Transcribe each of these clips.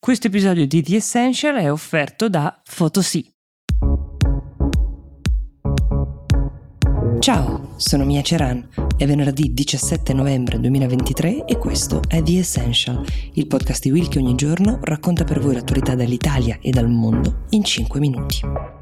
Questo episodio di The Essential è offerto da Photosy. Ciao, sono Mia Ceran. È venerdì 17 novembre 2023 e questo è The Essential, il podcast di Will che ogni giorno racconta per voi l'attualità dall'Italia e dal mondo in 5 minuti.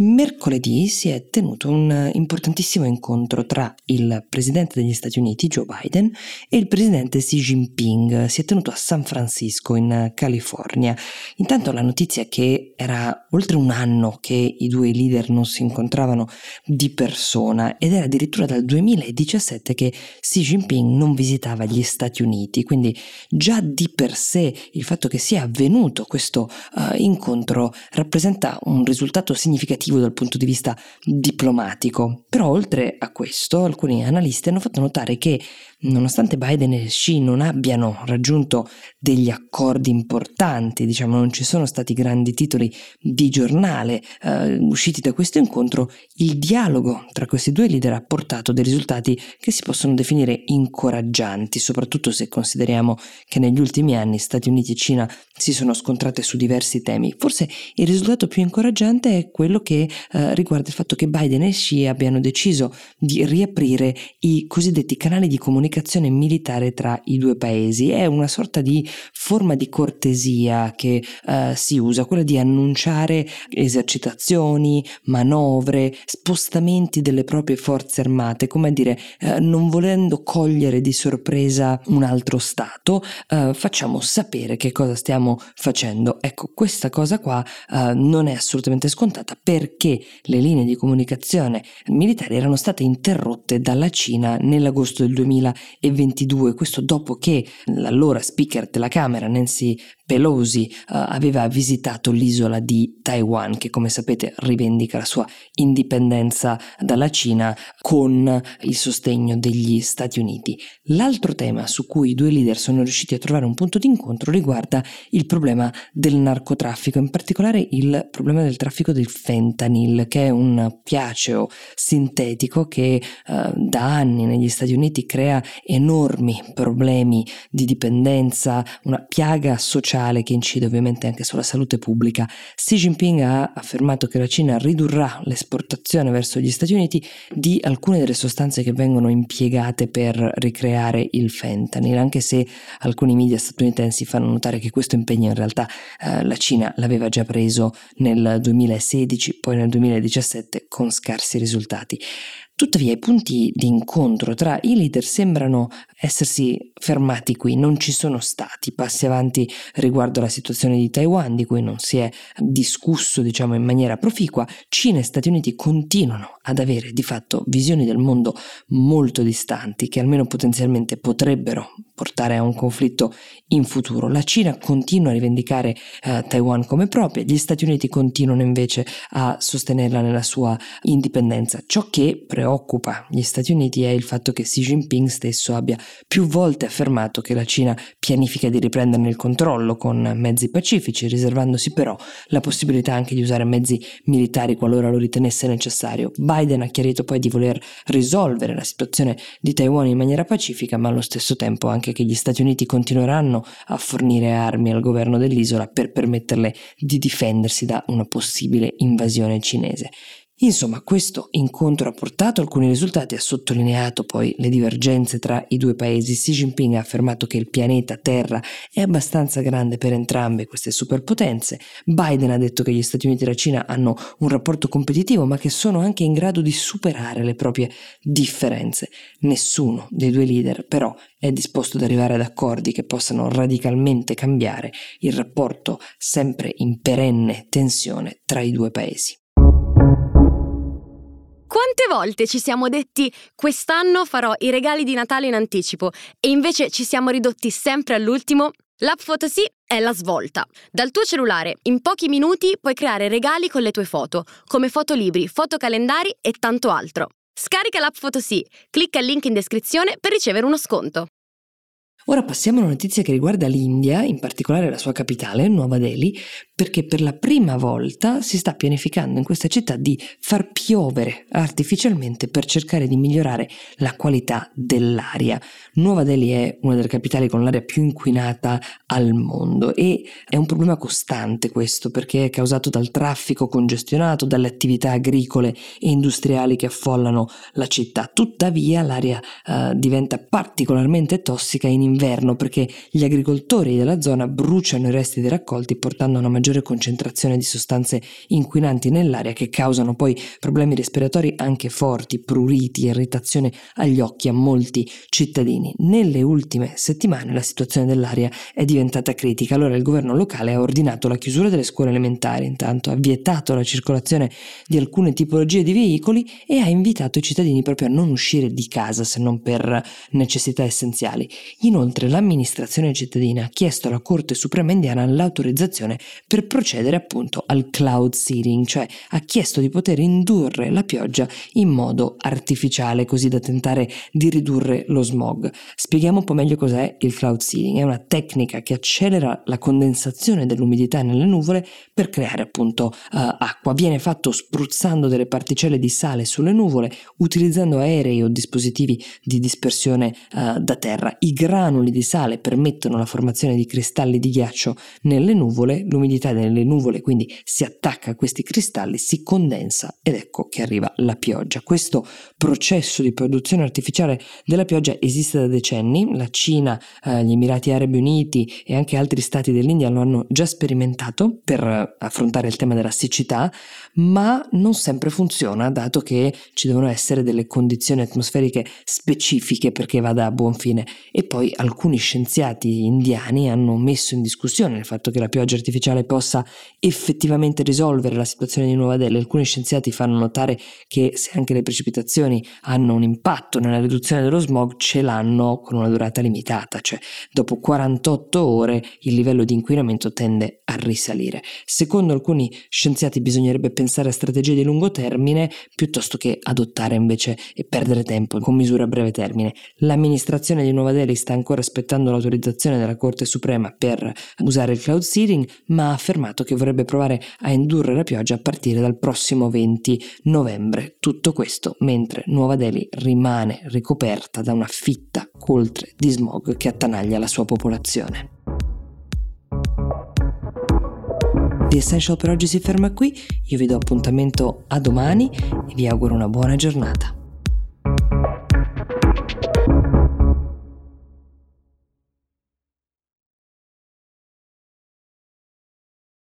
Mercoledì si è tenuto un importantissimo incontro tra il presidente degli Stati Uniti, Joe Biden, e il presidente Xi Jinping. Si è tenuto a San Francisco, in California. Intanto la notizia è che era oltre un anno che i due leader non si incontravano di persona ed era addirittura dal 2017 che Xi Jinping non visitava gli Stati Uniti. Quindi già di per sé il fatto che sia avvenuto questo uh, incontro rappresenta un risultato significativo positivo dal punto di vista diplomatico. Però oltre a questo, alcuni analisti hanno fatto notare che nonostante Biden e Xi non abbiano raggiunto degli accordi importanti, diciamo non ci sono stati grandi titoli di giornale eh, usciti da questo incontro, il dialogo tra questi due leader ha portato dei risultati che si possono definire incoraggianti, soprattutto se consideriamo che negli ultimi anni Stati Uniti e Cina si sono scontrate su diversi temi. Forse il risultato più incoraggiante è quello che eh, riguarda il fatto che Biden e Xi abbiano deciso di riaprire i cosiddetti canali di comunicazione militare tra i due paesi. È una sorta di forma di cortesia che eh, si usa, quella di annunciare esercitazioni, manovre, spostamenti delle proprie forze armate, come a dire, eh, non volendo cogliere di sorpresa un altro Stato, eh, facciamo sapere che cosa stiamo facendo. Ecco, questa cosa qua eh, non è assolutamente scontata per perché le linee di comunicazione militari erano state interrotte dalla Cina nell'agosto del 2022, questo dopo che l'allora speaker della Camera Nancy Pelosi uh, aveva visitato l'isola di Taiwan, che come sapete rivendica la sua indipendenza dalla Cina con il sostegno degli Stati Uniti. L'altro tema su cui i due leader sono riusciti a trovare un punto di incontro riguarda il problema del narcotraffico, in particolare il problema del traffico del fentanyl, che è un piaceo sintetico che uh, da anni negli Stati Uniti crea enormi problemi di dipendenza, una piaga sociale sociale che incide ovviamente anche sulla salute pubblica, Xi Jinping ha affermato che la Cina ridurrà l'esportazione verso gli Stati Uniti di alcune delle sostanze che vengono impiegate per ricreare il fentanyl, anche se alcuni media statunitensi fanno notare che questo impegno in realtà eh, la Cina l'aveva già preso nel 2016, poi nel 2017 con scarsi risultati. Tuttavia i punti di incontro tra i leader sembrano essersi fermati qui, non ci sono stati passi avanti riguardo alla situazione di Taiwan, di cui non si è discusso diciamo in maniera proficua, Cina e Stati Uniti continuano ad avere di fatto visioni del mondo molto distanti che almeno potenzialmente potrebbero portare a un conflitto in futuro. La Cina continua a rivendicare eh, Taiwan come propria, gli Stati Uniti continuano invece a sostenerla nella sua indipendenza. Ciò che preoccupa gli Stati Uniti è il fatto che Xi Jinping stesso abbia più volte affermato che la Cina pianifica di riprenderne il controllo con mezzi pacifici, riservandosi però la possibilità anche di usare mezzi militari qualora lo ritenesse necessario. Biden ha chiarito poi di voler risolvere la situazione di Taiwan in maniera pacifica, ma allo stesso tempo anche anche che gli Stati Uniti continueranno a fornire armi al governo dell'isola per permetterle di difendersi da una possibile invasione cinese. Insomma, questo incontro ha portato alcuni risultati, ha sottolineato poi le divergenze tra i due paesi. Xi Jinping ha affermato che il pianeta Terra è abbastanza grande per entrambe queste superpotenze. Biden ha detto che gli Stati Uniti e la Cina hanno un rapporto competitivo, ma che sono anche in grado di superare le proprie differenze. Nessuno dei due leader, però, è disposto ad arrivare ad accordi che possano radicalmente cambiare il rapporto sempre in perenne tensione tra i due paesi. Quante volte ci siamo detti quest'anno farò i regali di Natale in anticipo e invece ci siamo ridotti sempre all'ultimo? L'app Photosy è la svolta. Dal tuo cellulare, in pochi minuti puoi creare regali con le tue foto, come fotolibri, fotocalendari e tanto altro. Scarica l'app Photosy, clicca il link in descrizione per ricevere uno sconto. Ora passiamo a una notizia che riguarda l'India, in particolare la sua capitale, Nuova Delhi, perché per la prima volta si sta pianificando in questa città di far piovere artificialmente per cercare di migliorare la qualità dell'aria. Nuova Delhi è una delle capitali con l'aria più inquinata al mondo e è un problema costante questo perché è causato dal traffico congestionato, dalle attività agricole e industriali che affollano la città. Tuttavia l'aria eh, diventa particolarmente tossica in inverno perché gli agricoltori della zona bruciano i resti dei raccolti portando a una maggiore maggiore concentrazione di sostanze inquinanti nell'aria che causano poi problemi respiratori anche forti, pruriti, irritazione agli occhi a molti cittadini. Nelle ultime settimane la situazione dell'aria è diventata critica, allora il governo locale ha ordinato la chiusura delle scuole elementari, intanto ha vietato la circolazione di alcune tipologie di veicoli e ha invitato i cittadini proprio a non uscire di casa se non per necessità essenziali. Inoltre l'amministrazione cittadina ha chiesto alla Corte Suprema Indiana l'autorizzazione per procedere appunto al cloud seeding, cioè ha chiesto di poter indurre la pioggia in modo artificiale così da tentare di ridurre lo smog. Spieghiamo un po' meglio cos'è il cloud seeding, è una tecnica che accelera la condensazione dell'umidità nelle nuvole per creare appunto uh, acqua. Viene fatto spruzzando delle particelle di sale sulle nuvole utilizzando aerei o dispositivi di dispersione uh, da terra. I granuli di sale permettono la formazione di cristalli di ghiaccio nelle nuvole, l'umidità nelle nuvole quindi si attacca a questi cristalli, si condensa ed ecco che arriva la pioggia. Questo processo di produzione artificiale della pioggia esiste da decenni, la Cina, eh, gli Emirati Arabi Uniti e anche altri stati dell'India lo hanno già sperimentato per affrontare il tema della siccità, ma non sempre funziona dato che ci devono essere delle condizioni atmosferiche specifiche perché vada a buon fine e poi alcuni scienziati indiani hanno messo in discussione il fatto che la pioggia artificiale possa effettivamente risolvere la situazione di Nuova Delhi. Alcuni scienziati fanno notare che se anche le precipitazioni hanno un impatto nella riduzione dello smog, ce l'hanno con una durata limitata, cioè dopo 48 ore il livello di inquinamento tende a risalire. Secondo alcuni scienziati bisognerebbe pensare a strategie di lungo termine piuttosto che adottare invece e perdere tempo con misure a breve termine. L'amministrazione di Nuova Delhi sta ancora aspettando l'autorizzazione della Corte Suprema per usare il cloud seeding, ma affermato che vorrebbe provare a indurre la pioggia a partire dal prossimo 20 novembre. Tutto questo mentre Nuova Delhi rimane ricoperta da una fitta coltre di smog che attanaglia la sua popolazione. The Essential per oggi si ferma qui, io vi do appuntamento a domani e vi auguro una buona giornata.